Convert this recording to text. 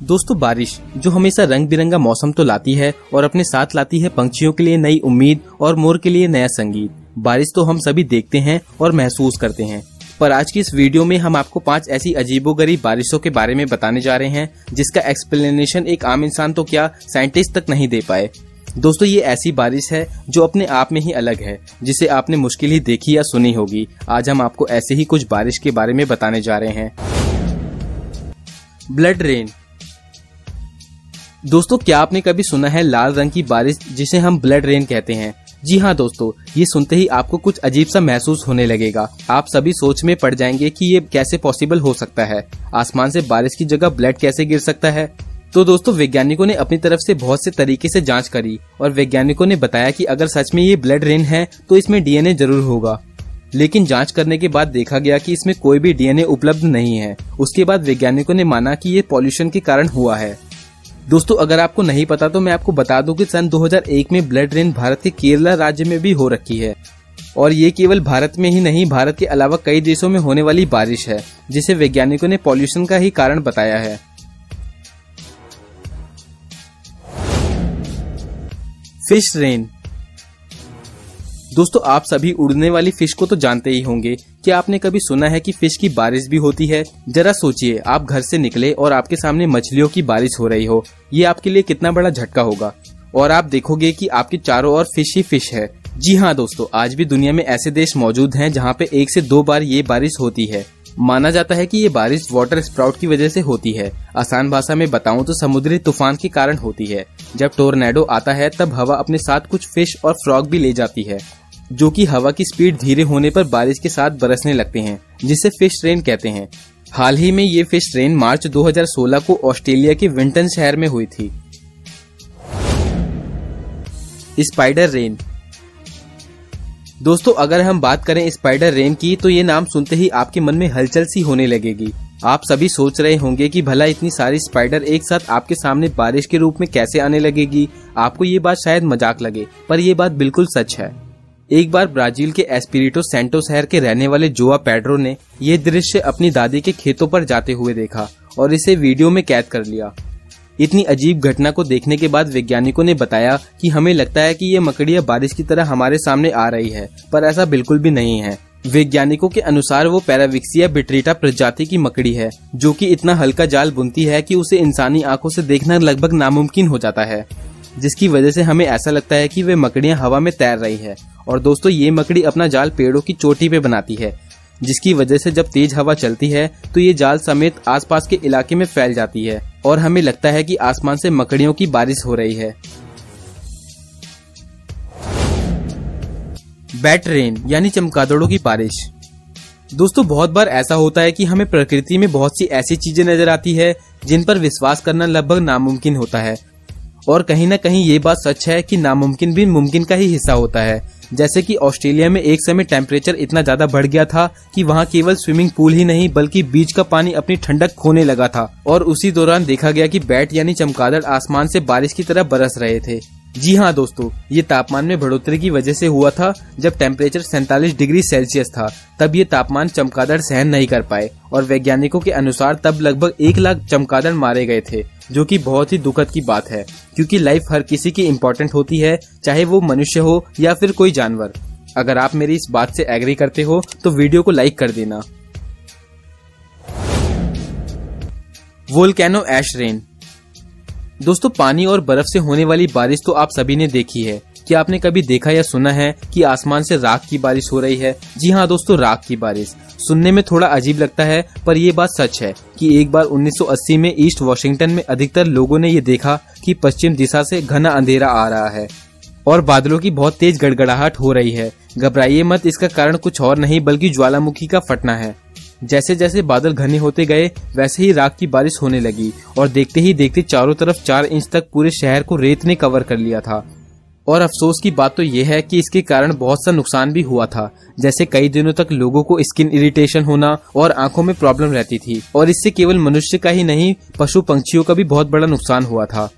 दोस्तों, बारिश, जो हमेशा रंग बिरंगा मौसम तो लाती है और अपने साथ लाती है पंछियों के लिए नई उम्मीद और मोर के लिए नया संगीत। बारिश तो हम सभी देखते हैं और महसूस करते हैं। पर आज की इस वीडियो में हम आपको पाँच ऐसी अजीबोगरीब बारिशों के बारे में बताने जा रहे हैं, जिसका एक्सप्लेनेशन एक आम इंसान तो क्या साइंटिस्ट तक नहीं दे पाए। दोस्तों, ये ऐसी बारिश है जो अपने आप में ही अलग है, जिसे आपने मुश्किल ही देखी या सुनी होगी। आज हम आपको ऐसे ही कुछ बारिश के बारे में बताने जा रहे हैं। ब्लड रेन दोस्तों, क्या आपने कभी सुना है लाल रंग की बारिश जिसे हम ब्लड रेन कहते हैं? जी हाँ दोस्तों, ये सुनते ही आपको कुछ अजीब सा महसूस होने लगेगा। आप सभी सोच में पड़ जाएँगे कि ये कैसे पॉसिबल हो सकता है। आसमान से बारिश की जगह ब्लड कैसे गिर सकता है? तो दोस्तों, वैज्ञानिकों ने अपनी तरफ़ से बहुत से तरीके से जाँच करी और वैज्ञानिकों ने बताया कि अगर सच में ये ब्लड रेन है तो इसमें डीएनए ज़रूर होगा। लेकिन जाँच करने के बाद देखा गया कि इसमें कोई भी डीएनए उपलब्ध नहीं है। उसके बाद वैज्ञानिकों ने माना कि ये पॉल्यूशन के कारण हुआ है। दोस्तों, अगर आपको नहीं पता तो मैं आपको बता दूँ कि सन 2001 में ब्लड रेन भारत के केरला राज्य में भी हो रखी है। और ये केवल भारत में ही नहीं, भारत के अलावा कई देशों में होने वाली बारिश है, जिसे वैज्ञानिकों ने पॉल्यूशन का ही कारण बताया है। फ़िश रेन दोस्तों, आप सभी उड़ने वाली फ़िश को तो जानते ही होंगे क्या आपने कभी सुना है कि फ़िश की बारिश भी होती है? जरा सोचिए, आप घर से निकले और आपके सामने मछलियों की बारिश हो रही हो, ये आपके लिए कितना बड़ा झटका होगा? और आप देखोगे कि आपके चारों ओर फ़िश ही फ़िश है। जी हाँ दोस्तों, आज भी दुनिया में ऐसे देश मौजूद हैं जहाँ पे एक से दो बार ये बारिश होती है। माना जाता है कि ये बारिश वाटर स्प्राउट की वजह से होती है। आसान भाषा में बताऊँ तो समुद्री तूफ़ान के कारण होती है। जब टोर्नेडो आता है, तब हवा अपने साथ कुछ फ़िश और फ्रॉग भी ले जाती है। जो कि हवा की स्पीड धीरे होने पर बारिश के साथ बरसने लगते हैं, जिसे फ़िश ट्रेन कहते हैं। हाल ही में ये फ़िश ट्रेन मार्च 2016 को ऑस्ट्रेलिया के विंटन शहर में हुई थी। Spider rain. दोस्तों, अगर हम बात करें स्पाइडर रेन की तो ये नाम सुनते ही आपके मन में हलचल सी होने लगेगी। आप सभी सोच रहे होंगे कि भला इतनी सारी स्पाइडर एक साथ आपके सामने बारिश के रूप में कैसे आने लगेगी? आपको ये बात शायद मज़ाक लगे, पर यह बात बिल्कुल सच है। एक बार ब्राज़ील के एस्पिरिटो सेंटो शहर के रहने वाले जोआ पेड्रो ने यह दृश्य अपनी दादी के खेतों पर जाते हुए देखा और इसे वीडियो में कैद कर लिया। इतनी अजीब घटना को देखने के बाद वैज्ञानिकों ने बताया कि हमें लगता है कि ये मकड़िया बारिश की तरह हमारे सामने आ रही है, पर ऐसा बिल्कुल भी नहीं है। वैज्ञानिकों के अनुसार वो पैराविक्सिया बिट्रीटा प्रजाति की मकड़ी है, जो कि इतना हल्का जाल बुनती है कि उसे इंसानी आँखों से देखना लगभग नामुमकिन हो जाता है। जिसकी वजह से हमें ऐसा लगता है कि वे मकड़ियाँ हवा में तैर रही है। और दोस्तों, ये मकड़ी अपना जाल पेड़ों की चोटी पे बनाती है, जिसकी वजह से जब तेज हवा चलती है तो ये जाल समेत आसपास के इलाके में फैल जाती है, और हमें लगता है कि आसमान से मकड़ियों की बारिश हो रही है। बैट रेन, यानी चमकादड़ों की बारिश। दोस्तों, बहुत बार ऐसा होता है कि हमें प्रकृति में बहुत सी ऐसी चीज़ें नज़र आती है, जिन पर विश्वास करना लगभग नामुमकिन होता है। और कहीं ना कहीं ये बात सच है कि नामुमकिन भी मुमकिन का ही हिस्सा होता है। जैसे कि ऑस्ट्रेलिया में एक समय टेम्परेचर इतना ज़्यादा बढ़ गया था कि वहाँ केवल स्विमिंग पूल ही नहीं, बल्कि बीच का पानी अपनी ठंडक खोने लगा था। और उसी दौरान देखा गया कि बैट यानी चमकादड़ आसमान से बारिश की तरह बरस रहे थे। जी हाँ दोस्तों, ये तापमान में बढ़ोतरी की वजह से हुआ था जब टेम्परेचर सैतालीस डिग्री सेल्सियस था। तब ये तापमान चमकादड़ सहन नहीं कर पाए और वैज्ञानिकों के अनुसार तब लगभग एक लाख चमकादड़ मारे गए थे, जो कि बहुत ही दुखद की बात है, क्योंकि लाइफ हर किसी की इम्पोर्टेंट होती है, चाहे वो मनुष्य हो या फिर कोई जानवर। अगर आप मेरी इस बात से एग्री करते हो तो वीडियो को लाइक कर देना। वोल्केनो एश रेन दोस्तों, पानी और बर्फ़ से होने वाली बारिश तो आप सभी ने देखी है। क्या आपने कभी देखा या सुना है कि आसमान से राख की बारिश हो रही है? जी हाँ दोस्तों, राख की बारिश। सुनने में थोड़ा अजीब लगता है, पर ये बात सच है कि एक बार 1980 में ईस्ट वॉशिंगटन में अधिकतर लोगों ने ये देखा कि पश्चिम दिशा से घना अंधेरा आ रहा है और बादलों की बहुत तेज गड़गड़ाहट हो रही है। घबराइए मत, इसका कारण कुछ और नहीं, बल्कि ज्वालामुखी का फटना है। जैसे जैसे बादल घने होते गए, वैसे ही राख की बारिश होने लगी और देखते ही देखते चारों तरफ़ चार इंच तक पूरे शहर को रेत ने कवर कर लिया था। और अफसोस की बात तो यह है कि इसके कारण बहुत सा नुकसान भी हुआ था, जैसे कई दिनों तक लोगों को स्किन इरिटेशन होना और आँखों में प्रॉब्लम रहती थी। और इससे केवल मनुष्य का ही नहीं पशु पंछियों का भी बहुत बड़ा नुकसान हुआ था।